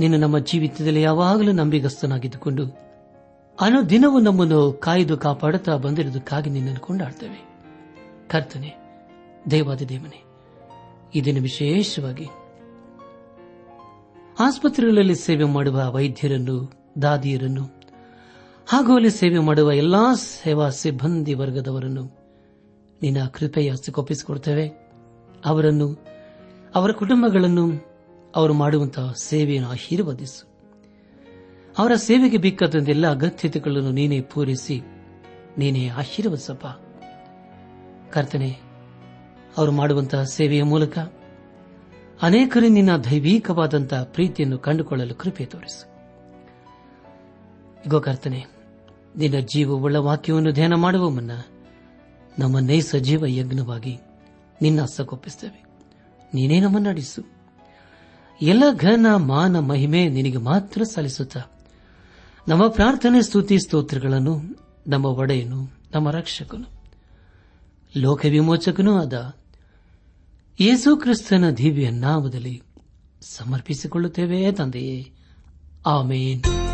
ನೀನು ನಮ್ಮ ಜೀವಿತದಲ್ಲಿ ಯಾವಾಗಲೂ ನಂಬಿಗಸ್ತನಾಗಿದ್ದುಕೊಂಡು ಅನುದಿನವೂ ನಮ್ಮನ್ನು ಕಾಯ್ದು ಕಾಪಾಡುತ್ತಾ ಬಂದಿರುವುದಕ್ಕಾಗಿ ನಿನ್ನನ್ನು ಕೊಂಡಾಡ್ತೇವೆ. ಕರ್ತನೆ ದೇವಾದಿ ದೇವನೇ ಇದನ್ನು ವಿಶೇಷವಾಗಿ ಆಸ್ಪತ್ರೆಗಳಲ್ಲಿ ಸೇವೆ ಮಾಡುವ ವೈದ್ಯರನ್ನು, ದಾದಿಯರನ್ನು, ಹಾಗೂ ಅಲ್ಲಿ ಸೇವೆ ಮಾಡುವ ಎಲ್ಲಾ ಸೇವಾ ಸಿಬ್ಬಂದಿ ವರ್ಗದವರನ್ನು ನಿನ್ನ ಕೃಪೆಯ ಕೊಪ್ಪಿಸಿಕೊಡ್ತೇವೆ. ಅವರನ್ನು, ಅವರ ಕುಟುಂಬಗಳನ್ನು ಅವರು ಮಾಡುವಂತಹ ಸೇವೆಯನ್ನು ಆಶೀರ್ವದಿಸು. ಅವರ ಸೇವೆಗೆ ಬಿಕ್ಕದಂತೆಲ್ಲ ಅಗತ್ಯತೆಗಳನ್ನು ನೀನೇ ಪೂರೈಸಿ, ನೀನೇ ಆಶೀರ್ವದಿಸಪ್ಪ. ಕರ್ತನೆ, ಅವರು ಮಾಡುವಂತಹ ಸೇವೆಯ ಮೂಲಕ ಅನೇಕರು ನಿನ್ನ ದೈವೀಕವಾದಂತಹ ಪ್ರೀತಿಯನ್ನು ಕಂಡುಕೊಳ್ಳಲು ಕೃಪೆ ತೋರಿಸು. ಇಗೋ ಕರ್ತನೆ, ನಿನ್ನ ಜೀವವುಳ್ಳ ವಾಕ್ಯವನ್ನು ಧ್ಯಾನ ಮಾಡುವ ಮುನ್ನ ನಮ್ಮನ್ನೇ ಸಜೀವ ಯಜ್ಞವಾಗಿ ನಿನ್ನ ಹಸ್ತಗೊಪ್ಪಿಸುತ್ತೇವೆ ನೀನೇ ನಮ್ಮನ್ನು ಎಲ್ಲ ಘನ ಮಾನ ಮಹಿಮೆ ನಿನಗೆ ಮಾತ್ರ ಸಲ್ಲಿಸುತ್ತ. ನಮ್ಮ ಪ್ರಾರ್ಥನೆ, ಸ್ತುತಿ, ಸ್ತೋತ್ರಗಳನ್ನು ನಮ್ಮ ಒಡೆಯನು, ನಮ್ಮ ರಕ್ಷಕನು ಲೋಕ ವಿಮೋಚಕನೂ ಆದ ಯೇಸು ಕ್ರಿಸ್ತನ ದಿವ್ಯ ನಾಮದಲ್ಲಿ ಸಮರ್ಪಿಸಿಕೊಳ್ಳುತ್ತೇವೆ ತಂದೆಯೇ. ಆಮೇನ್.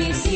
ಪ್ರಜ್ವಲಿಸಿರಿ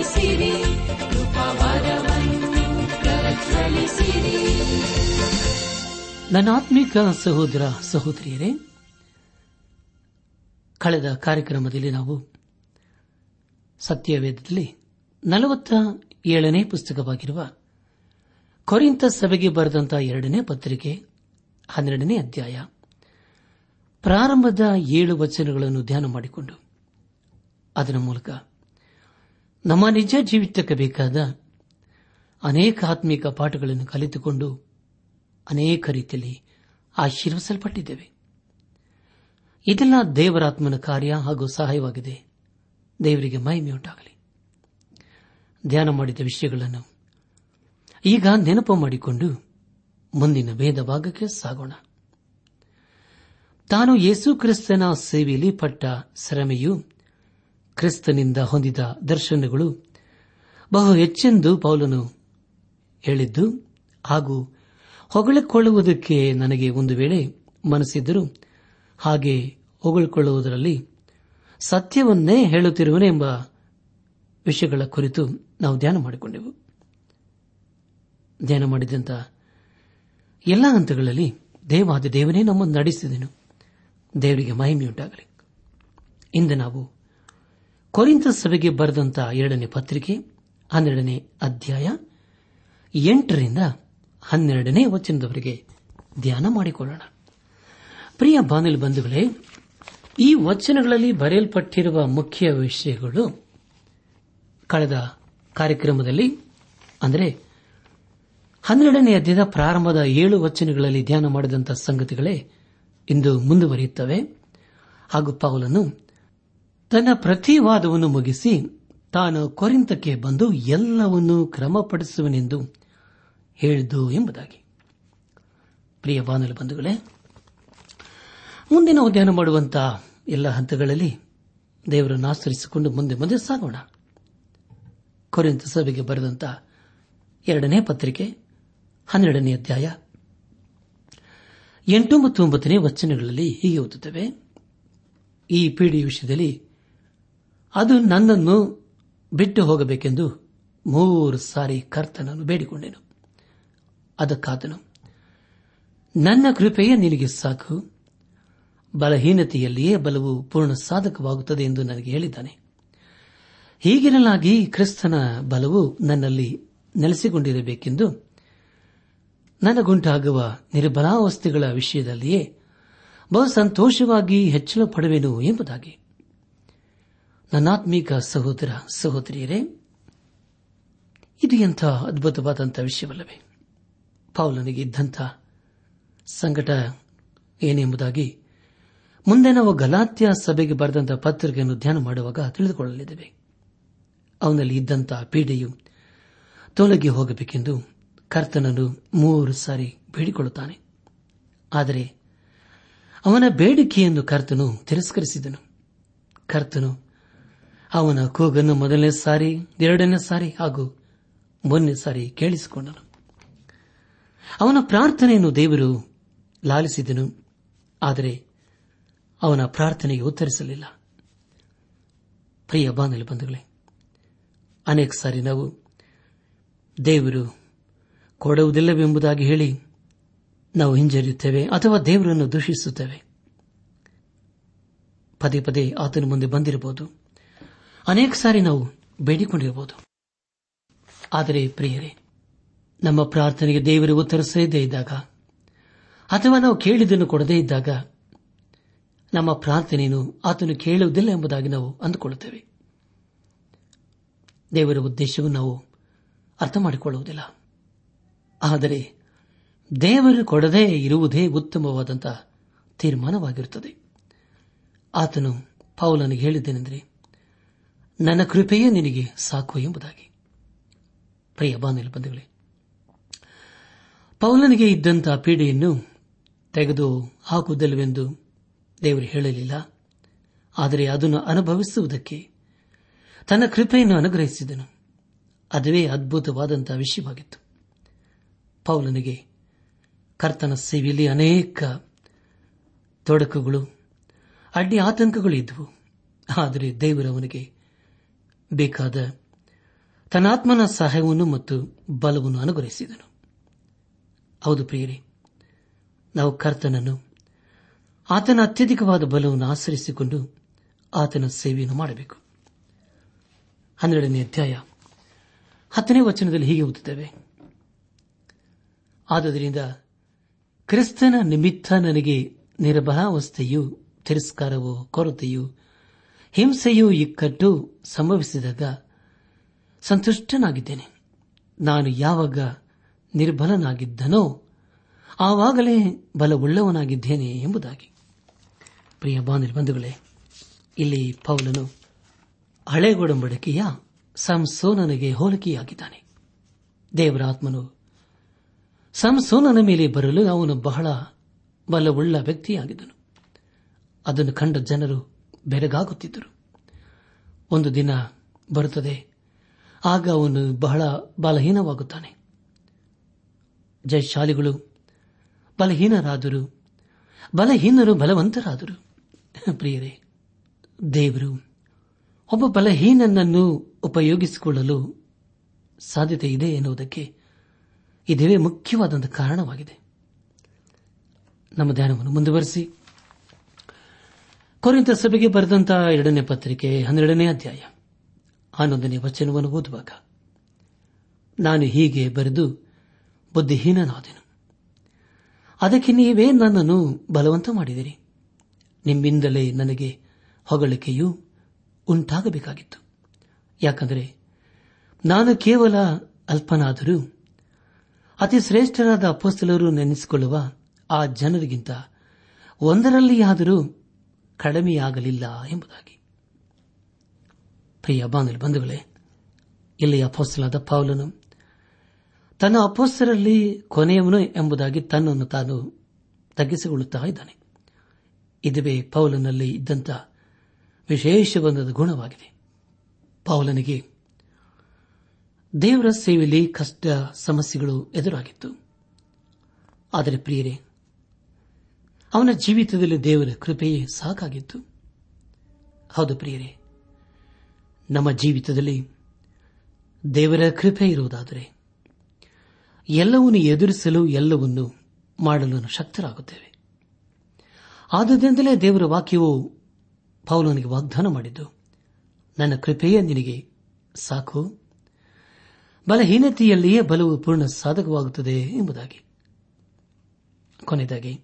ಪ್ರಜ್ವಲಿಸಿರಿ ಕೃಪವರವನ್ನು ಆತ್ಮಿಕ ಸಹೋದರ ಸಹೋದರಿಯರೇ, ಕಳೆದ ಕಾರ್ಯಕ್ರಮದಲ್ಲಿ ನಾವು ಸತ್ಯವೇದದಲ್ಲಿ ನಲವತ್ತ ಏಳನೇ ಪುಸ್ತಕವಾಗಿರುವ ಕೊರಿಂತ ಸಭೆಗೆ ಬರೆದಂತಹ ಎರಡನೇ ಪತ್ರಿಕೆ, ಹನ್ನೆರಡನೇ ಅಧ್ಯಾಯ, ಪ್ರಾರಂಭದ ಏಳು ವಚನಗಳನ್ನು ಧ್ಯಾನ ಮಾಡಿಕೊಂಡು, ಅದರ ಮೂಲಕ ನಮ್ಮ ನಿಜ ಜೀವಿತಕ್ಕೆ ಬೇಕಾದ ಅನೇಕ ಆತ್ಮಿಕ ಪಾಠಗಳನ್ನು ಕಲಿತುಕೊಂಡು ಅನೇಕ ರೀತಿಯಲ್ಲಿ ಆಶೀರ್ವಿಸಲ್ಪಟ್ಟಿದ್ದೇವೆ. ಇದೆಲ್ಲ ದೇವರಾತ್ಮನ ಕಾರ್ಯ ಹಾಗೂ ಸಹಾಯವಾಗಿದೆ. ದೇವರಿಗೆ ಮಹಿಮೆಯುಂಟಾಗಲಿ. ಧ್ಯಾನ ಮಾಡಿದ ವಿಷಯಗಳನ್ನು ಈಗ ನೆನಪು ಮಾಡಿಕೊಂಡು ಮುಂದಿನ ಭೇದ ಭಾಗಕ್ಕೆ ಸಾಗೋಣ. ತಾನು ಯೇಸು ಕ್ರಿಸ್ತನ ಸೇವೆಯಲ್ಲಿ ಪಟ್ಟ ಶ್ರಮೆಯು ಕ್ರಿಸ್ತನಿಂದ ಹೊಂದಿದ ದರ್ಶನಗಳು ಬಹು ಹೆಚ್ಚೆಂದು ಪೌಲನು ಹೇಳಿದ್ದು, ಹಾಗೂ ಹೊಗಳಿಕೊಳ್ಳುವುದಕ್ಕೆ ನನಗೆ ಒಂದು ವೇಳೆ ಮನಸ್ಸಿದ್ದರೂ ಹಾಗೆ ಹೊಗಳಿಕೊಳ್ಳುವುದರಲ್ಲಿ ಸತ್ಯವನ್ನೇ ಹೇಳುತ್ತಿರುವನೆಂಬ ವಿಷಯಗಳ ಕುರಿತು ನಾವು ಧ್ಯಾನ ಮಾಡಿಕೊಂಡೆವು. ಧ್ಯಾನ ಮಾಡಿದಂಥ ಎಲ್ಲ ಹಂತಗಳಲ್ಲಿ ದೇವಾದ ದೇವನೇ ನಮ್ಮನ್ನು ನಡೆಸಿದನು. ದೇವರಿಗೆ ಮಹಿಮೆಯುಂಟಾಗಲಿ. ಇಂದು ನಾವು ಕೊರಿಂತ ಸಭೆಗೆ ಬರೆದಂತ ಎರಡನೇ ಪತ್ರಿಕೆ, ಹನ್ನೆರಡನೇ ಅಧ್ಯಾಯ, ಎಂಟರಿಂದ ಹನ್ನೆರಡನೇ ವಚನದವರೆಗೆ ಧ್ಯಾನ ಮಾಡಿಕೊಳ್ಳೋಣ. ಪ್ರಿಯ ಬಾನಿಲ್ ಬಂಧುಗಳೇ, ಈ ವಚನಗಳಲ್ಲಿ ಬರೆಯಲ್ಪಟ್ಟಿರುವ ಮುಖ್ಯ ವಿಷಯಗಳು ಕಳೆದ ಕಾರ್ಯಕ್ರಮದಲ್ಲಿ, ಅಂದರೆ ಹನ್ನೆರಡನೇ ಅಧ್ಯಾಯದ ಪ್ರಾರಂಭದ ಏಳು ವಚನಗಳಲ್ಲಿ ಧ್ಯಾನ ಮಾಡಿದಂಥ ಸಂಗತಿಗಳೇ ಇಂದು ಮುಂದುವರಿಯುತ್ತವೆ. ಹಾಗೂ ಪೌಲನು ತನ್ನ ಪ್ರತಿವಾದವನ್ನು ಮುಗಿಸಿ ತಾನು ಕೊರಿಂತಕ್ಕೆ ಬಂದು ಎಲ್ಲವನ್ನೂ ಕ್ರಮಪಡಿಸುವನೆಂದು ಹೇಳಿದ್ದು ಎಂಬುದಾಗಿ. ಪ್ರಿಯ ಬಂಧುಗಳೇ, ಮುಂದಿನ ಉದ್ಯಾನ ಮಾಡುವಂತಹ ಎಲ್ಲ ಹಂತಗಳಲ್ಲಿ ದೇವರನ್ನು ಆಚರಿಸಿಕೊಂಡು ಮುಂದೆ ಮುಂದೆ ಸಾಗೋಣ. ಕೊರಿಂತ ಸಭೆಗೆ ಬರೆದಂತ ಎರಡನೇ ಪತ್ರಿಕೆ, ಹನ್ನೆರಡನೇ ಅಧ್ಯಾಯ, ಎಂಟು ಮತ್ತು ಒಂಬತ್ತನೇ ವಚನಗಳಲ್ಲಿ ಹೀಗೆ ಓದುತ್ತವೆ. ಈ ಪೀಡಿ ವಿಷಯದಲ್ಲಿ ಅದು ನನ್ನನ್ನು ಬಿಟ್ಟು ಹೋಗಬೇಕೆಂದು ಮೂರು ಸಾರಿ ಕರ್ತನನ್ನು ಬೇಡಿಕೊಂಡೆನು. ಅದಕ್ಕಾದನು ನನ್ನ ಕೃಪೆಯೇ ನಿನಗೆ ಸಾಕು. ಬಲಹೀನತೆಯಲ್ಲಿಯೇ ಬಲವು ಪೂರ್ಣ ಸಾಧಕವಾಗುತ್ತದೆ ಎಂದು ನನಗೆ ಹೇಳಿದ್ದಾನೆ. ಹೀಗಿರಲಾಗಿ ಕ್ರಿಸ್ತನ ಬಲವು ನನ್ನಲ್ಲಿ ನೆಲೆಸಿಕೊಂಡಿರಬೇಕೆಂದು ನನಗುಂಟಾಗುವ ನಿರ್ಬಲಾವಸ್ಥೆಗಳ ವಿಷಯದಲ್ಲಿಯೇ ಬಹು ಸಂತೋಷವಾಗಿ ಹೆಚ್ಚಳ ಪಡುವೆನು ಎಂಬುದಾಗಿ. ನನ್ನಾತ್ಮೀಕ ಸಹೋದರ, ಸಹೋದರಿಯರೇ, ಇದು ಎಂಥ ಅದ್ಭುತವಾದಂಥ ವಿಷಯವಲ್ಲವೇ? ಪೌಲನಿಗೆ ಇದ್ದಂಥ ಸಂಕಟ ಏನೆಂಬುದಾಗಿ ಮುಂದೆ ನಾವು ಗಲಾತ್ಯ ಸಭೆಗೆ ಬರೆದಂತಹ ಪತ್ರಿಕೆಯನ್ನು ಧ್ಯಾನ ಮಾಡುವಾಗ ತಿಳಿದುಕೊಳ್ಳಲಿದ್ದೇವೆ. ಅವನಲ್ಲಿ ಇದ್ದಂತಹ ಪೀಡೆಯು ತೊಲಗಿ ಹೋಗಬೇಕೆಂದು ಕರ್ತನನ್ನು ಮೂರು ಸಾರಿ ಬೇಡಿಕೊಳ್ಳುತ್ತಾನೆ. ಆದರೆ ಅವನ ಬೇಡಿಕೆಯನ್ನು ಕರ್ತನು ತಿರಸ್ಕರಿಸಿದನು. ಕರ್ತನು ಅವನ ಕೂಗನ್ನು ಮೊದಲನೇ ಸಾರಿ, ಎರಡನೇ ಸಾರಿ ಹಾಗೂ ಮೊನ್ನೆ ಸಾರಿ ಕೇಳಿಸಿಕೊಂಡನು. ಅವನ ಪ್ರಾರ್ಥನೆಯನ್ನು ದೇವರು ಲಾಲಿಸಿದನು. ಆದರೆ ಅವನ ಪ್ರಾರ್ಥನೆಗೆ ಉತ್ತರಿಸಲಿಲ್ಲ. ಪ್ರಿಯ ಬಾಂಧವ್ಯ ಬಂಧುಗಳೇ, ಅನೇಕ ಸಾರಿ ನಾವು ದೇವರು ಕೊಡುವುದಿಲ್ಲವೆಂಬುದಾಗಿ ಹೇಳಿ ನಾವು ಹಿಂಜರಿಯುತ್ತೇವೆ ಅಥವಾ ದೇವರನ್ನು ದೂಷಿಸುತ್ತೇವೆ. ಪದೇ ಪದೇ ಆತನ ಮುಂದೆ ಬಂದಿರಬಹುದು. ಅನೇಕ ಸಾರಿ ನಾವು ಬೇಡಿಕೊಂಡಿರಬಹುದು. ಆದರೆ ಪ್ರಿಯರೇ, ನಮ್ಮ ಪ್ರಾರ್ಥನೆಗೆ ದೇವರು ಉತ್ತರಿಸದೇ ಇದ್ದಾಗ, ಅಥವಾ ನಾವು ಕೇಳಿದ್ದನ್ನು ಕೊಡದೇ ಇದ್ದಾಗ, ನಮ್ಮ ಪ್ರಾರ್ಥನೆಯನ್ನು ಆತನು ಕೇಳುವುದಿಲ್ಲ ಎಂಬುದಾಗಿ ನಾವು ಅಂದುಕೊಳ್ಳುತ್ತೇವೆ. ದೇವರ ಉದ್ದೇಶವನ್ನು ನಾವು ಅರ್ಥ ಮಾಡಿಕೊಳ್ಳುವುದಿಲ್ಲ ಆದರೆ ದೇವರು ಕೊಡದೇ ಇರುವುದೇ ಉತ್ತಮವಾದಂತಹ ತೀರ್ಮಾನವಾಗಿರುತ್ತದೆ. ಆತನು ಪೌಲನಿಗೆ ಹೇಳಿದ್ದೇನೆಂದರೆ ನನ್ನ ಕೃಪೆಯೇ ನಿನಗೆ ಸಾಕು ಎಂಬುದಾಗಿ. ಪ್ರಿಯ ಬಾನಿಲ್ ಪೌಲನಿಗೆ ಇದ್ದಂತಹ ಪೀಡೆಯನ್ನು ತೆಗೆದು ಹಾಕುವುದಿಲ್ಲವೆಂದು ದೇವರು ಹೇಳಲಿಲ್ಲ. ಆದರೆ ಅದನ್ನು ಅನುಭವಿಸುವುದಕ್ಕೆ ತನ್ನ ಕೃಪೆಯನ್ನು ಅನುಗ್ರಹಿಸಿದನು. ಅದುವೇ ಅದ್ಭುತವಾದಂತಹ ವಿಷಯವಾಗಿತ್ತು. ಪೌಲನಿಗೆ ಕರ್ತನ ಸೇವೆಯಲ್ಲಿ ಅನೇಕ ತೊಡಕುಗಳು, ಅಡ್ಡಿ ಆತಂಕಗಳು ಇದ್ದವು. ಆದರೆ ದೇವರವನಿಗೆ ಬೇಕಾದ ತನಾತ್ಮನ ಸಹಾಯವನ್ನು ಮತ್ತು ಬಲವನ್ನು ಅನುಗ್ರಹಿಸಿದನು. ಹೌದು ಪ್ರಿಯರೇ, ನಾವು ಕರ್ತನನ್ನು, ಆತನ ಅತ್ಯಧಿಕವಾದ ಬಲವನ್ನು ಆಚರಿಸಿಕೊಂಡು ಆತನ ಸೇವೆಯನ್ನು ಮಾಡಬೇಕು. ಹನ್ನೆರಡನೇ ಅಧ್ಯಾಯ ಹತ್ತನೇ ವಚನದಲ್ಲಿ ಹೀಗೆ ಓದುತ್ತೇವೆ. ಆದುದರಿಂದ ಕ್ರಿಸ್ತನ ನಿಮಿತ್ತ ನನಗೆ ನಿರ್ಬಲಾವಸ್ಥೆಯು ತಿರಸ್ಕಾರವೋ ಕೊರತೆಯು ಹಿಂಸೆಯೂ ಇಕ್ಕಟ್ಟು ಸಂಭವಿಸಿದಾಗ ಸಂತುಷ್ಟನಾಗಿದ್ದೇನೆ. ನಾನು ಯಾವಾಗ ನಿರ್ಬಲನಾಗಿದ್ದನೋ ಆವಾಗಲೇ ಬಲವುಳ್ಳವನಾಗಿದ್ದೇನೆ ಎಂಬುದಾಗಿ. ಪ್ರಿಯ ಬಂಧುಗಳೇ ಇಲ್ಲಿ ಪೌಲನು ಹಳೆಗೊಡಂಬಡಿಕೆಯ ಸಂಸೋನನಿಗೆ ಹೋಲಿಕೆಯಾಗಿದ್ದಾನೆ. ದೇವರ ಆತ್ಮನು ಸಂಸೋನನ ಮೇಲೆ ಬರಲು ಅವನು ಬಹಳ ಬಲವುಳ್ಳ ವ್ಯಕ್ತಿಯಾಗಿದ್ದನು. ಅದನ್ನು ಕಂಡ ಜನರು ಬೆರಗಾಗುತ್ತಿದ್ದರು. ಒಂದು ದಿನ ಬರುತ್ತದೆ. ಆಗ ಅವನು ಬಹಳ ಬಲಹೀನವಾಗುತ್ತಾನೆ. ಜಯಶಾಲಿಗಳು, ಬಲಹೀನರಾದರು. ಬಲಹೀನರು ಬಲವಂತರಾದರು. ಪ್ರಿಯರೇ, ದೇವರು, ಒಬ್ಬ ಬಲಹೀನನನ್ನು ಉಪಯೋಗಿಸಿಕೊಳ್ಳಲು ಸಾಧ್ಯತೆ ಇದೆ ಎನ್ನುವುದಕ್ಕೆ ಇದೇ ಮುಖ್ಯವಾದ ಕಾರಣವಾಗಿದೆ. ನಮ್ಮ ಧ್ಯಾನವನ್ನು ಮುಂದುವರೆಸಿ. ಕೊರಿಂತ ಸಭೆಗೆ ಬರೆದಂತಹ ಎರಡನೇ ಪತ್ರಿಕೆ ಹನ್ನೆರಡನೇ ಅಧ್ಯಾಯ. ಹನ್ನೊಂದನೇ ವಚನವನ್ನು ಓದುವಾಗ, ನಾನು ಹೀಗೆ ಬರೆದು ಬುದ್ಧಿಹೀನನಾದೆನು. ಅದಕ್ಕೆ ನೀವೇ ನನ್ನನ್ನು ಬಲವಂತ ಮಾಡಿದಿರಿ. ನಿಮ್ಮಿಂದಲೇ ನನಗೆ ಹೊಗಳಿಕೆಯೂ ಉಂಟಾಗಬೇಕಾಗಿತ್ತು. ಯಾಕಂದರೆ ನಾನು ಕೇವಲ ಅಲ್ಪನಾದರೂ ಅತಿ ಶ್ರೇಷ್ಠರಾದ ಅಪೋಸ್ತಲರು ನೆನೆಸಿಕೊಳ್ಳುವ ಆ ಜನರಿಗಿಂತ ಒಂದರಲ್ಲಿಯಾದರೂ ಕಡಿಮೆಯಾಗಲಿಲ್ಲ ಎಂಬುದಾಗಿ. ಪ್ರಿಯ ಬಾಂಧವ ಬಂಧುಗಳೇ ಇಲ್ಲಿ ಅಪೋಸ್ತಲಾದ ಪೌಲನು ತನ್ನ ಅಪೋಸ್ತರಲ್ಲಿ ಕೊನೆಯವನು ಎಂಬುದಾಗಿ ತನ್ನನ್ನು ತಾನು ತಗ್ಗಿಸಿಕೊಳ್ಳುತ್ತಾ ಇದ್ದಾನೆ. ಇದುವೇ ಪೌಲನಲ್ಲಿ ಇದ್ದಂಥ ವಿಶೇಷವಾದ ಗುಣವಾಗಿದೆ. ಪೌಲನಿಗೆ ದೇವರ ಸೇವೆಯಲ್ಲಿ ಕಷ್ಟ ಸಮಸ್ಯೆಗಳು ಎದುರಾಗಿತ್ತು. ಆದರೆ ಪ್ರಿಯರೇ ಅವನ ಜೀವಿತದಲ್ಲಿ ದೇವರ ಕೃಪೆಯೇ ಸಾಕಾಗಿತ್ತು. ಹೌದು ಪ್ರಿಯರೇ, ನಮ್ಮ ಜೀವಿತದಲ್ಲಿ ದೇವರ ಕೃಪೆ ಇರುವುದಾದರೆ ಎಲ್ಲವನ್ನು ಎದುರಿಸಲು ಎಲ್ಲವನ್ನು ಮಾಡಲು ಶಕ್ತರಾಗುತ್ತೇವೆ. ಆದುದರಿಂದಲೇ ದೇವರ ವಾಕ್ಯವು ಪೌಲನಿಗೆ ವಾಗ್ದಾನ ಮಾಡಿದ್ದು, ನನ್ನ ಕೃಪೆಯೇ ನಿನಗೆ ಸಾಕು, ಬಲಹೀನತೆಯಲ್ಲಿಯೇ ಬಲವು ಪೂರ್ಣ ಸಾಧಕವಾಗುತ್ತದೆ ಎಂಬುದಾಗಿ. ಕೊನೆಯದಾಗಿ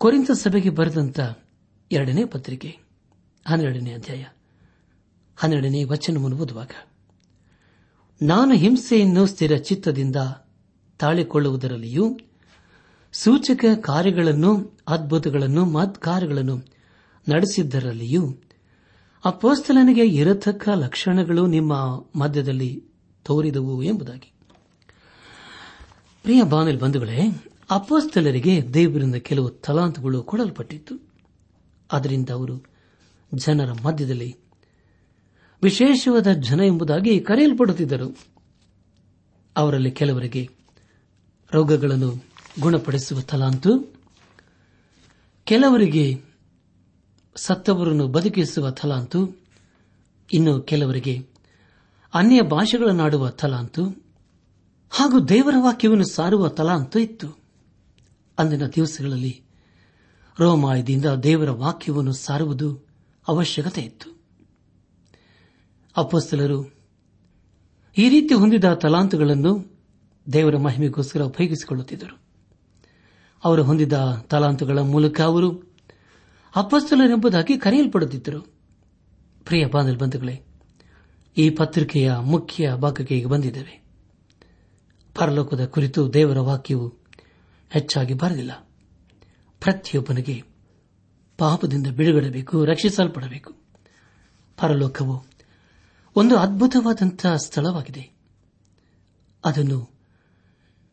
ಕೊರಿಂತ ಸಭೆಗೆ ಬರೆದಂತ ಎರಡನೇ ಪತ್ರಿಕೆ, ಹನ್ನೆರಡನೇ ಅಧ್ಯಾಯ, ಹನ್ನೆರಡನೇ ವಚನವನ್ನು ಓದುವಾಗ, ನಾನು ಹಿಂಸೆಯನ್ನು ಸ್ಥಿರ ಚಿತ್ತದಿಂದ ತಾಳಿಕೊಳ್ಳುವುದರಲ್ಲಿಯೂ, ಸೂಚಕ ಕಾರ್ಯಗಳನ್ನು, ಅದ್ಭುತಗಳನ್ನು ಕಾರ್ಯಗಳನ್ನು ನಡೆಸಿದ್ದರಲ್ಲಿಯೂ, ಅಪೋಸ್ತಲನಿಗೆ ಇರತಕ್ಕ ಲಕ್ಷಣಗಳು ನಿಮ್ಮ ಮಧ್ಯದಲ್ಲಿ ತೋರಿದವು ಎಂಬುದಾಗಿ. ಪ್ರಿಯ ಬಾನಲ್ ಬಂಧುಗಳೇ ಅಪೋಸ್ತಲರಿಗೆ ದೇವರಿಂದ ಕೆಲವು ತಲಾಂತುಗಳು ಕೊಡಲ್ಪಟ್ಟಿತ್ತು. ಅದರಿಂದ ಅವರು ಜನರ ಮಧ್ಯದಲ್ಲಿ ವಿಶೇಷವಾದ ಜನ ಎಂಬುದಾಗಿ ಕರೆಯಲ್ಪಡುತ್ತಿದ್ದರು. ಅವರಲ್ಲಿ ಕೆಲವರಿಗೆ ರೋಗಗಳನ್ನು ಗುಣಪಡಿಸುವ ತಲಾಂತು, ಕೆಲವರಿಗೆ ಸತ್ತವರನ್ನು ಬದುಕಿಸುವ ತಲಾಂತು, ಇನ್ನು ಕೆಲವರಿಗೆ ಅನ್ಯ ಭಾಷೆಗಳನ್ನಾಡುವ ತಲಾಂತು ಹಾಗೂ ದೇವರ ವಾಕ್ಯವನ್ನು ಸಾರುವ ತಲಾಂತು ಇತ್ತು. ಅಂದಿನ ದಿವಸಗಳಲ್ಲಿ ರೋಮಾಯದಿಂದ ದೇವರ ವಾಕ್ಯವನ್ನು ಸಾರುವುದು ಅವಶ್ಯಕತೆ ಇತ್ತು. ಅಪಸ್ತಲರು ಈ ರೀತಿ ಹೊಂದಿದ ತಲಾಂತುಗಳನ್ನು ದೇವರ ಮಹಿಮೆಗೋಸ್ಕರ ಉಪಯೋಗಿಸಿಕೊಳ್ಳುತ್ತಿದ್ದರು. ಅವರು ಹೊಂದಿದ ತಲಾಂತುಗಳ ಮೂಲಕ ಅವರು ಅಪಸ್ತಲರೆಂಬುದಾಗಿ ಕರೆಯಲ್ಪಡುತ್ತಿದ್ದರು. ಪ್ರಿಯ ಬಂಧುಗಳೇ, ಈ ಪತ್ರಿಕೆಯ ಮುಖ್ಯ ಭಾಗಕ್ಕೆ ಬಂದಿದ್ದೇವೆ. ಪರಲೋಕದ ಕುರಿತು ದೇವರ ವಾಕ್ಯವು ಹೆಚ್ಚಾಗಿ ಬರಲಿಲ್ಲ. ಪ್ರತಿಯೊಬ್ಬನಿಗೆ ಪಾಪದಿಂದ ಬಿಡುಗಡಬೇಕು, ರಕ್ಷಿಸಲ್ಪಡಬೇಕು. ಪರಲೋಕವು ಒಂದು ಅದ್ಭುತವಾದಂತಹ ಸ್ಥಳವಾಗಿದೆ. ಅದನ್ನು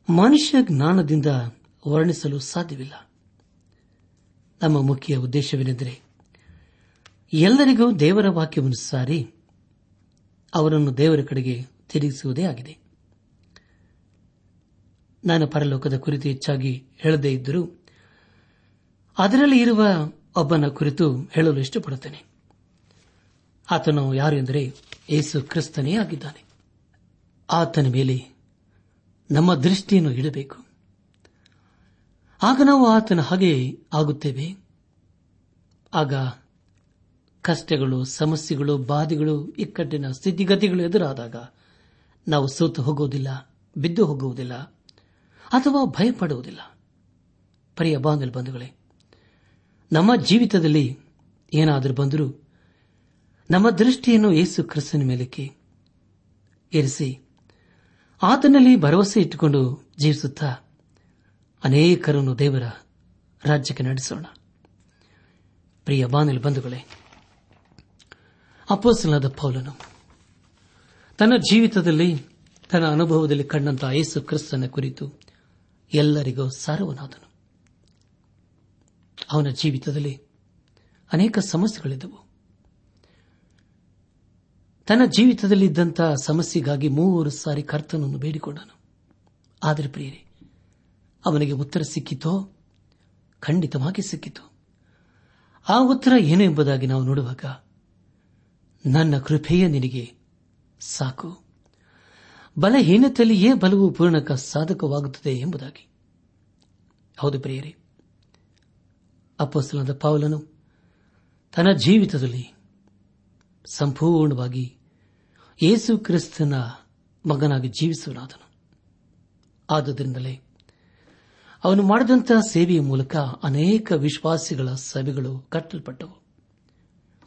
ಮನುಷ್ಯ ಜ್ಞಾನದಿಂದ ವರ್ಣಿಸಲು ಸಾಧ್ಯವಿಲ್ಲ. ನಮ್ಮ ಮುಖ್ಯ ಉದ್ದೇಶವೇನೆಂದರೆ, ಎಲ್ಲರಿಗೂ ದೇವರ ವಾಕ್ಯವನ್ನು ಸಾರಿ ಅವರನ್ನು ದೇವರ ಕಡೆಗೆ ತಿರುಗಿಸುವುದೇ ಆಗಿದೆ. ನಾನು ಪರಲೋಕದ ಕುರಿತು ಹೆಚ್ಚಾಗಿ ಹೇಳದೇ ಇದ್ದರೂ ಅದರಲ್ಲಿ ಇರುವ ಒಬ್ಬನ ಕುರಿತು ಹೇಳಲು ಇಷ್ಟಪಡುತ್ತೇನೆ. ಆತನು ಯಾರು ಎಂದರೆ ಏಸು ಕ್ರಿಸ್ತನೇ ಆಗಿದ್ದಾನೆ. ಆತನ ಮೇಲೆ ನಮ್ಮ ದೃಷ್ಟಿಯನ್ನು ಇಡಬೇಕು. ಆಗ ನಾವು ಆತನ ಹಾಗೆ ಆಗುತ್ತೇವೆ. ಆಗ ಕಷ್ಟಗಳು, ಸಮಸ್ಯೆಗಳು, ಬಾಧೆಗಳು, ಇಕ್ಕಟ್ಟಿನ ಸ್ಥಿತಿಗತಿಗಳು ಎದುರಾದಾಗ ನಾವು ಸೋತು ಹೋಗುವುದಿಲ್ಲ, ಬಿದ್ದು ಹೋಗುವುದಿಲ್ಲ. ಅಥವಾ ಭಯಪಡುವುದಿಲ್ಲ. ಪ್ರಿಯ ಬಾಂಧಲ್ ಬಂಧುಗಳೇ, ನಮ್ಮ ಜೀವಿತದಲ್ಲಿ ಏನಾದರೂ ಬಂದರೂ ನಮ್ಮ ದೃಷ್ಟಿಯನ್ನು ಯೇಸು ಕ್ರಿಸ್ತನ ಮೇಲಕ್ಕೆ ಇರಿಸಿ ಆತನಲ್ಲಿ ಭರವಸೆ ಇಟ್ಟುಕೊಂಡು ಜೀವಿಸುತ್ತಾ ಅನೇಕರನ್ನು ದೇವರ ರಾಜ್ಯಕ್ಕೆ ನಡೆಸೋಣ. ಪ್ರಿಯ ಬಾನಲಿ ಬಂಧುಗಳೇ ಅಪ್ಪಸಲಾದ ಪೌಲನು ತನ್ನ ಜೀವಿತದಲ್ಲಿ ತನ್ನ ಅನುಭವದಲ್ಲಿ ಕಂಡಂತಹ ಯೇಸು ಕ್ರಿಸ್ತನ ಕುರಿತು ಎಲ್ಲರಿಗೂ ಸಾರವನಾದನು. ಅವನ ಜೀವಿತದಲ್ಲಿ ಅನೇಕ ಸಮಸ್ಯೆಗಳಿದ್ದವು. ತನ್ನ ಜೀವಿತದಲ್ಲಿದ್ದಂತಹ ಸಮಸ್ಯೆಗಾಗಿ ಮೂರು ಸಾರಿ ಕರ್ತನನ್ನು ಬೇಡಿಕೊಂಡನು. ಆದರೆ ಪ್ರಿಯರಿ, ಅವನಿಗೆ ಉತ್ತರ ಸಿಕ್ಕಿತೋ? ಖಂಡಿತವಾಗಿ ಸಿಕ್ಕಿತು. ಆ ಉತ್ತರ ಏನು ಎಂಬುದಾಗಿ ನಾವು ನೋಡುವಾಗ, ನನ್ನ ಕೃಪೆಯ ನಿನಗೆ ಸಾಕು. ಬಲಹೀನತೆಯಲ್ಲಿಯೇ ಬಲವು ಪೂರ್ಣಕ ಸಾಧಕವಾಗುತ್ತದೆ ಎಂಬುದಾಗಿ. ಹೌದು ಪ್ರಿಯರೇ ಅಪ್ಪಸ್ತಲದ ಪಾವಲನು ತನ್ನ ಜೀವಿತದಲ್ಲಿ ಸಂಪೂರ್ಣವಾಗಿ ಯೇಸು ಕ್ರಿಸ್ತನ ಮಗನಾಗಿ ಜೀವಿಸುವನಾದನು ಆದುದರಿಂದಲೇ ಅವನು ಮಾಡಿದಂತಹ ಸೇವೆಯ ಮೂಲಕ ಅನೇಕ ವಿಶ್ವಾಸಿಗಳ ಸಭೆಗಳು ಕಟ್ಟಲ್ಪಟ್ಟವು.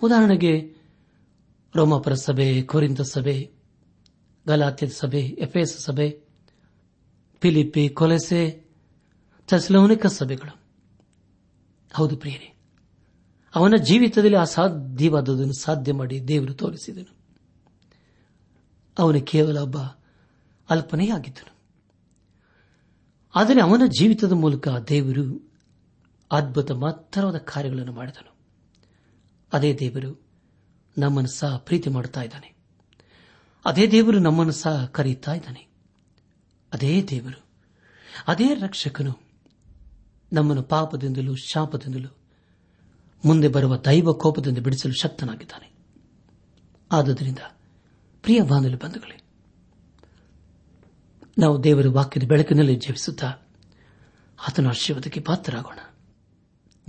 ಉದಾಹರಣೆಗೆ ರೋಮಾಪುರ ಸಭೆ ಕೋರಿಂದ ಸಭೆ ಗಲಾತ್ಯದ ಸಭೆ ಎಫೆಸ್ ಸಭೆ ಫಿಲಿಪಿ ಕೊಲೆಸೆ ಥೆಸ್ಲೋನಿಕ ಸಭೆಗಳು. ಹೌದು ಪ್ರಿಯರೇ, ಅವನ ಜೀವಿತದಲ್ಲಿ ಅಸಾಧ್ಯವಾದದನ್ನು ಸಾಧ್ಯ ಮಾಡಿ ದೇವರು ತೋರಿಸಿದನು. ಅವನು ಕೇವಲ ಒಬ್ಬ ಅಲ್ಪನೆಯಾಗಿದ್ದನು. ಆದರೆ ಅವನ ಜೀವಿತದ ಮೂಲಕ ದೇವರು ಅದ್ಭುತ ಮಾತ್ರವಾದ ಕಾರ್ಯಗಳನ್ನು ಮಾಡಿದನು. ಅದೇ ದೇವರು ನಮ್ಮನ್ನು ಸಹ ಪ್ರೀತಿ ಮಾಡುತ್ತಾ ಅದೇ ದೇವರು ನಮ್ಮನ್ನು ಸಹ ಕರೆಯುತ್ತಾ ಇದ್ದಾನೆ. ಅದೇ ದೇವರು, ಅದೇ ರಕ್ಷಕನು ನಮ್ಮನ್ನು ಪಾಪದಿಂದಲೂ ಶಾಪದಿಂದಲೂ ಮುಂದೆ ಬರುವ ದೈವ ಕೋಪದಿಂದ ಬಿಡಿಸಲು ಶಕ್ತನಾಗಿದ್ದಾನೆ. ಆದುದರಿಂದ ಪ್ರಿಯ ಬಾಂಧಲು ಬಂಧುಗಳೇ, ನಾವು ದೇವರ ವಾಕ್ಯದ ಬೆಳಕಿನಲ್ಲಿ ಜೀವಿಸುತ್ತಾ ಆತನ ಆಶೀರ್ವಾದಕ್ಕೆ ಪಾತ್ರರಾಗೋಣ.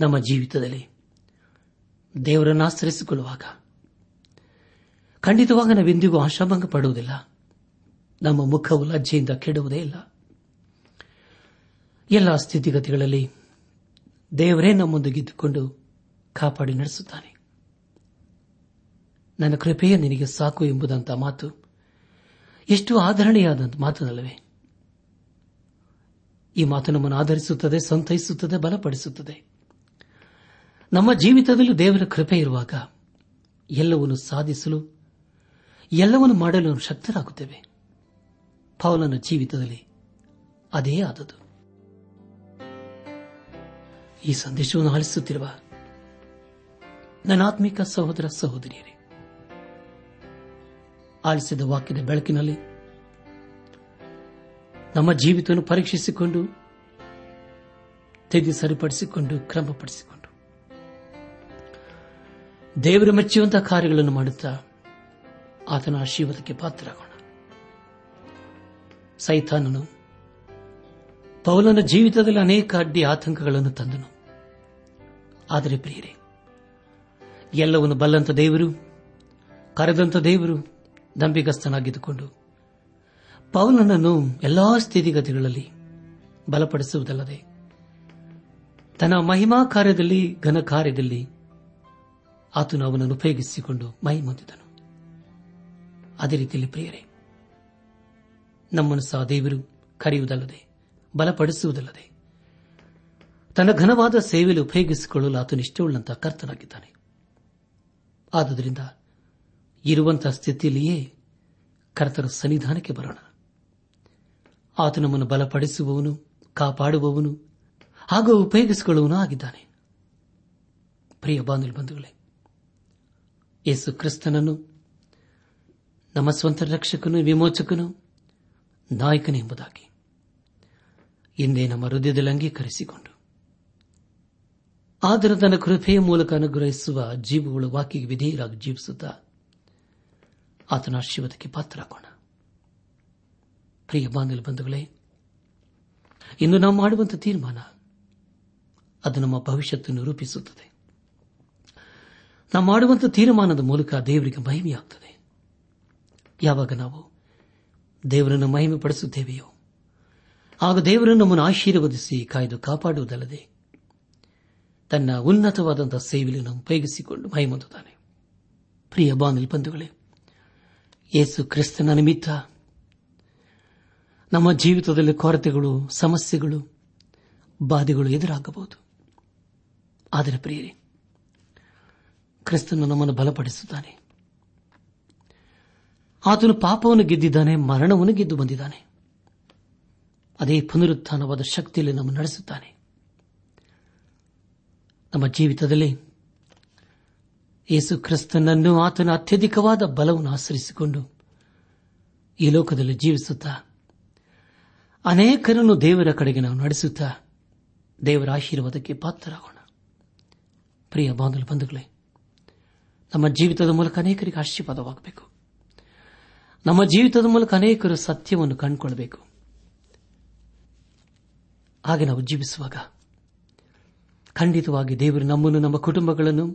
ನಮ್ಮ ಜೀವಿತದಲ್ಲಿ ದೇವರನ್ನು ಆಶ್ರಯಿಸಿಕೊಳ್ಳುವಾಗ ಖಂಡಿತವಾಗ ನಾವೆಂದಿಗೂ ಆಶಾಭಂಗ ಪಡುವುದಿಲ್ಲ ನಮ್ಮ ಮುಖವು ಲಜ್ಜೆಯಿಂದ ಕೆಡುವುದೇ ಇಲ್ಲ. ಎಲ್ಲ ಸ್ಥಿತಿಗತಿಗಳಲ್ಲಿ ದೇವರೇ ನಮ್ಮೊಂದಿಗಿದ್ದುಕೊಂಡು ಕಾಪಾಡಿ ನಡೆಸುತ್ತಾನೆ. ನನ್ನ ಕೃಪೆಯ ನಿನಗೆ ಸಾಕು ಎಂಬುದಂತ ಮಾತು, ಎಷ್ಟು ಆಧರಣೀಯಾದಂಥ ಮಾತನಲ್ಲವೇ. ಈ ಮಾತು ನಮ್ಮನ್ನು ಆಧರಿಸುತ್ತದೆ, ಸಂತೈಸುತ್ತದೆ, ಬಲಪಡಿಸುತ್ತದೆ. ನಮ್ಮ ಜೀವಿತದಲ್ಲೂ ದೇವರ ಕೃಪೆ ಇರುವಾಗ ಎಲ್ಲವನ್ನು ಸಾಧಿಸಲು ಎಲ್ಲವನ್ನು ಮಾಡಲು ಶಕ್ತರಾಗುತ್ತೇವೆ. ಪೌಲನ ಜೀವಿತದಲ್ಲಿ ಅದೇ ಆದದು ಈ ಸಂದೇಶವನ್ನು ಆಲಿಸುತ್ತಿರುವ ನನಾತ್ಮಿಕ ಸಹೋದರ ಸಹೋದರಿಯರೇ, ಆಲಿಸಿದ ವಾಕ್ಯದ ಬೆಳಕಿನಲ್ಲಿ ನಮ್ಮ ಜೀವಿತವನ್ನು ಪರೀಕ್ಷಿಸಿಕೊಂಡು ತೆಗೆದು ಸರಿಪಡಿಸಿಕೊಂಡು, ಕ್ರಮಪಡಿಸಿಕೊಂಡು ದೇವರು ಮೆಚ್ಚುವಂತಹ ಕಾರ್ಯಗಳನ್ನು ಮಾಡುತ್ತಾ ಆತನ ಆಶೀರ್ವಾದಕ್ಕೆ ಪಾತ್ರರಾಗೋಣ. ಸೈತಾನನು ಪೌಲನ ಜೀವಿತದಲ್ಲಿ ಅನೇಕ ಅಡ್ಡಿ ಆತಂಕಗಳನ್ನು ತಂದನು. ಆದರೆ ಪ್ರಿಯರೇ, ಎಲ್ಲವನ್ನು ಬಲ್ಲಂತ ದೇವರು, ಕರೆದಂತ ದೇವರು ನಂಬಿಗಸ್ತನಾಗಿದ್ದುಕೊಂಡು ಪೌಲನನ್ನು ಎಲ್ಲಾ ಸ್ಥಿತಿಗತಿಗಳಲ್ಲಿ ಬಲಪಡಿಸುವುದಲ್ಲದೆ ತನ್ನ ಮಹಿಮಾ ಕಾರ್ಯದಲ್ಲಿ ಘನ ಕಾರ್ಯದಲ್ಲಿ ಆತನು ಅವನನ್ನು ಉಪಯೋಗಿಸಿಕೊಂಡು ಮೈ ಅದೇ ರೀತಿಯಲ್ಲಿ ಪ್ರಿಯರೇ, ನಮ್ಮನ್ನು ಸಹ ದೇವರು ಕರೆಯುವುದಲ್ಲದೆ, ಬಲಪಡಿಸುವುದಲ್ಲದೆ, ತನ್ನ ಘನವಾದ ಸೇವೆಯಲ್ಲಿ ಉಪಯೋಗಿಸಿಕೊಳ್ಳಲು ಆತನು ಇಷ್ಟವುಳ್ಳಂತಹ ಕರ್ತನಾಗಿದ್ದಾನೆ. ಆದುದರಿಂದ ಇರುವಂತಹ ಸ್ಥಿತಿಯಲ್ಲಿಯೇ ಕರ್ತನ ಸನ್ನಿಧಾನಕ್ಕೆ ಬರೋಣ. ಆತ ನಮ್ಮನ್ನು ಬಲಪಡಿಸುವವನು, ಕಾಪಾಡುವವನು, ಹಾಗೂ ಉಪಯೋಗಿಸಿಕೊಳ್ಳುವನು ಆಗಿದ್ದಾನೆ. ಪ್ರಿಯ ಬಾಂಧವ ಬಂಧುಗಳೇ, ಯೇಸು ಕ್ರಿಸ್ತನನ್ನು ನಮ್ಮ ಸ್ವಂತ ರಕ್ಷಕನು, ವಿಮೋಚಕನು ನಾಯಕನೆಂಬುದಾಗಿ ಇಂದೇ ನಮ್ಮ ಹೃದಯದಲ್ಲಿ ಅಂಗೀಕರಿಸಿಕೊಂಡು. ಆದರೆ ತನ್ನ ಕೃಪೆಯ ಮೂಲಕ ಅನುಗ್ರಹಿಸುವ ಜೀವಗಳು ವಾಕಿಗೆ ವಿಧೇಯರಾಗಿ ಜೀವಿಸುತ್ತಾ ಆತನ ಆಶೀರ್ವಾದಕ್ಕೆ ಪಾತ್ರರಾಗೋಣ. ಪ್ರಿಯ ಬಾಂಧವ ಬಂಧುಗಳೇ ಇಂದು ನಾವು ಮಾಡುವಂತಹ ತೀರ್ಮಾನ ಅದು ನಮ್ಮ ಭವಿಷ್ಯತನ್ನು ರೂಪಿಸುತ್ತದೆ. ನಾವು ಮಾಡುವಂತಹ ತೀರ್ಮಾನದ ಮೂಲಕ ದೇವರಿಗೆ ಮಹಿಮೆಯಾಗುತ್ತದೆ ಯಾವಾಗ ನಾವು ದೇವರನ್ನು ಮಹಿಮೆ ಪಡಿಸುತ್ತೇವೆಯೋ ಆಗ ದೇವರನ್ನು ನಮ್ಮನ್ನು ಆಶೀರ್ವದಿಸಿ ಕಾಯ್ದು ಕಾಪಾಡುವುದಲ್ಲದೆ ತನ್ನ ಉನ್ನತವಾದಂತಹ ಸೇವೆಯನ್ನು ಉಪಯೋಗಿಸಿಕೊಂಡು ಮಹಿಮೊಂದುತ್ತಾನೆ ಪ್ರಿಯ ಬಾಂಧವ ಬಂಧುಗಳೇ, ಯೇಸು ಕ್ರಿಸ್ತನ ನಿಮಿತ್ತ ನಮ್ಮ ಜೀವಿತದಲ್ಲಿ ಕೊರತೆಗಳು, ಸಮಸ್ಯೆಗಳು, ಬಾಧೆಗಳು ಎದುರಾಗಬಹುದು. ಆದರೆ ಪ್ರಿಯರೇ, ಕ್ರಿಸ್ತನು ನಮ್ಮನ್ನು ಬಲಪಡಿಸುತ್ತಾನೆ. ಆತನು ಪಾಪವನ್ನು ಗೆದ್ದಿದ್ದಾನೆ, ಮರಣವನ್ನು ಗೆದ್ದು ಬಂದಿದ್ದಾನೆ. ಅದೇ ಪುನರುತ್ಥಾನವಾದ ಶಕ್ತಿಯಲ್ಲಿ ನಮ್ಮನ್ನು ನಡೆಸುತ್ತಾನೆ. ನಮ್ಮ ಜೀವಿತದಲ್ಲಿ ಯೇಸು ಕ್ರಿಸ್ತನನ್ನು ಆತನ ಅತ್ಯಧಿಕವಾದ ಬಲವನ್ನು ಆಚರಿಸಿಕೊಂಡು ಈ ಲೋಕದಲ್ಲಿ ಜೀವಿಸುತ್ತಾ, ಅನೇಕರನ್ನು ದೇವರ ಕಡೆಗೆ ನಾವು ನಡೆಸುತ್ತಾ, ದೇವರ ಆಶೀರ್ವಾದಕ್ಕೆ ಪಾತ್ರರಾಗೋಣ. ಪ್ರಿಯ ಬಾಂಧವ ಬಂಧುಗಳೇ, ನಮ್ಮ ಜೀವಿತದ ಮೂಲಕ ಅನೇಕರಿಗೆ ಆಶೀರ್ವಾದವಾಗಬೇಕು. ನಮ್ಮ ಜೀವಿತದ ಮೂಲಕ ಅನೇಕರು ಸತ್ಯವನ್ನು ಕಂಡುಕೊಳ್ಳಬೇಕು ಹಾಗೆ ನಾವು ಜೀವಿಸುವಾಗ ಖಂಡಿತವಾಗಿ ದೇವರು ನಮ್ಮನ್ನು, ನಮ್ಮ ಕುಟುಂಬಗಳನ್ನು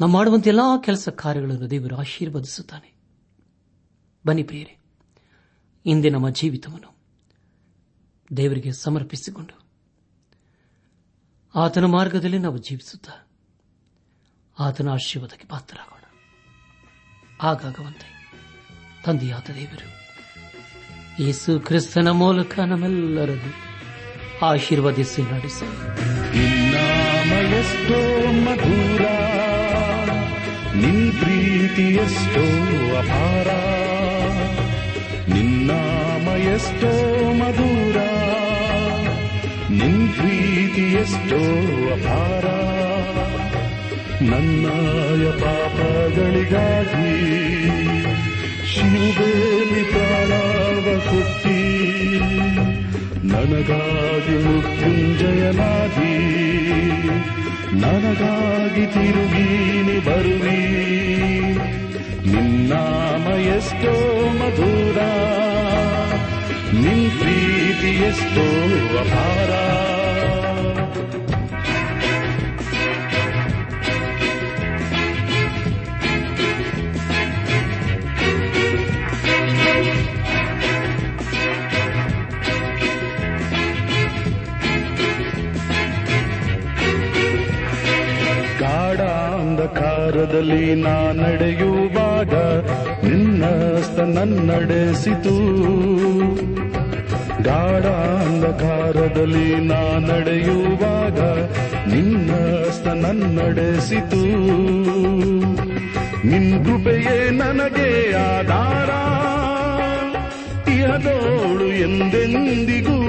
ನಮ್ಮ ಮಾಡುವಂತ ಎಲ್ಲಾ ಕೆಲಸ ಕಾರ್ಯಗಳನ್ನು ದೇವರು ಆಶೀರ್ವದಿಸುತ್ತಾನೆ. ಬನ್ನಿ ಪ್ರಿಯರೇ ಇಂದೇ ನಮ್ಮ ಜೀವಿತವನ್ನು ದೇವರಿಗೆ ಸಮರ್ಪಿಸಿಕೊಂಡು ಆತನ ಮಾರ್ಗದಲ್ಲಿ ನಾವು ಜೀವಿಸುತ್ತಾ ಆತನ ಆಶೀರ್ವಾದಕ್ಕೆ ಪಾತ್ರರಾಗೋಣ. ಹಾಗಾಗುವಂತೆ ತಂದೆಯಾದ ದೇವರು, ಯೇಸು ಕ್ರಿಸ್ತನ ಮೂಲಕ ನಮ್ಮೆಲ್ಲರನ್ನು ಆಶೀರ್ವದಿಸಿ ನಡೆಸ. ನಿನ್ನಾಮಯ ಮಧುರ ನಿನ್ ಪ್ರೀತಿ ಎಷ್ಟೋ ಅಪಾರ. ನಿನ್ನಾಮ ಎಷ್ಟೋ ಮಧುರ ನಿನ್ ಪ್ರೀತಿ ಎಷ್ಟೋ ಅಪಾರ. ನನ್ನಾಯ ಪಾಪಗಳಿಗಾಗಿ ಶಿವಬೇಲಿ ಪ್ರಾಣವ ಕೊಟ್ಟಿ ನನಗಾಗಿ ಮೃತ್ಯುಂಜಯನಾದಿ ನನಗಾಗಿ ತಿರುಗೀನಿ ಬರುವಿ. ನಿನ್ನಾಮ ಎಷ್ಟೋ ಮಧುರ. ನಿನ್ ಪ್ರೀತಿ ಎಷ್ಟೋ ಅಪಾರ. ಅಂಧಕಾರದಲ್ಲಿ ನಾ ನಡೆಯುವಾಗ ನಿನ್ನಸ್ತ ನನ್ನಡೆಸಿತು. ಗಾಢ ಅಂಧಕಾರದಲ್ಲಿ ನಾ ನಡೆಯುವಾಗ ನಿನ್ನಸ್ತ ನನ್ನಡೆಸಿತು. ನಿನ್ ಕೃಪೆಯೇ ನನಗೆ ಆಧಾರ. ಇಹದೋಳು ಎಂದೆಂದಿಗೂ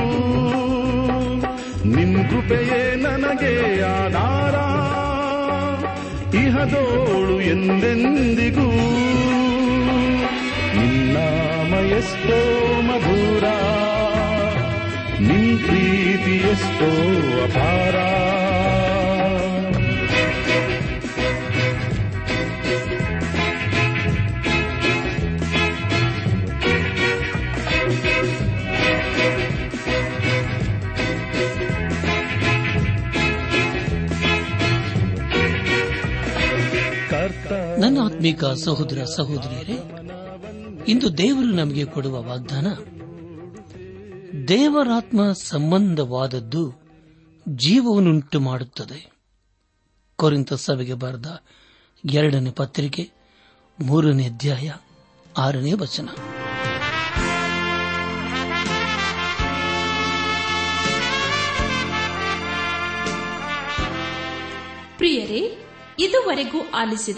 ನಿನ್ ಕೃಪೆಯೇ ನನಗೆ ಆಧಾರ. ಇಹದೋಳು ಎಂದೆಂದಿಗೂ ನಿನ್ನಾಮ ಎಷ್ಟೋ ಮಧುರ ನಿನ್ ಪ್ರೀತಿ ಎಷ್ಟೋ ಅಪಾರ ಆತ್ಮಿಕ ಸಹೋದರ ಸಹೋದರಿಯರೇ, ಇಂದು ದೇವರು ನಮಗೆ ಕೊಡುವ ವಾಗ್ದಾನ, ದೇವರಾತ್ಮ ಸಂಬಂಧವಾದದ್ದು ಜೀವವನ್ನುಂಟು ಮಾಡುತ್ತದೆ. ಕೊರಿಂತ ಸಭೆಗೆ ಬರೆದ ಎರಡನೇ ಪತ್ರಿಕೆ, ಮೂರನೇ ಅಧ್ಯಾಯ, ಆರನೇ ವಚನ. ಪ್ರಿಯರೇ, ಇದುವರೆಗೂ ಆಲಿಸಿದ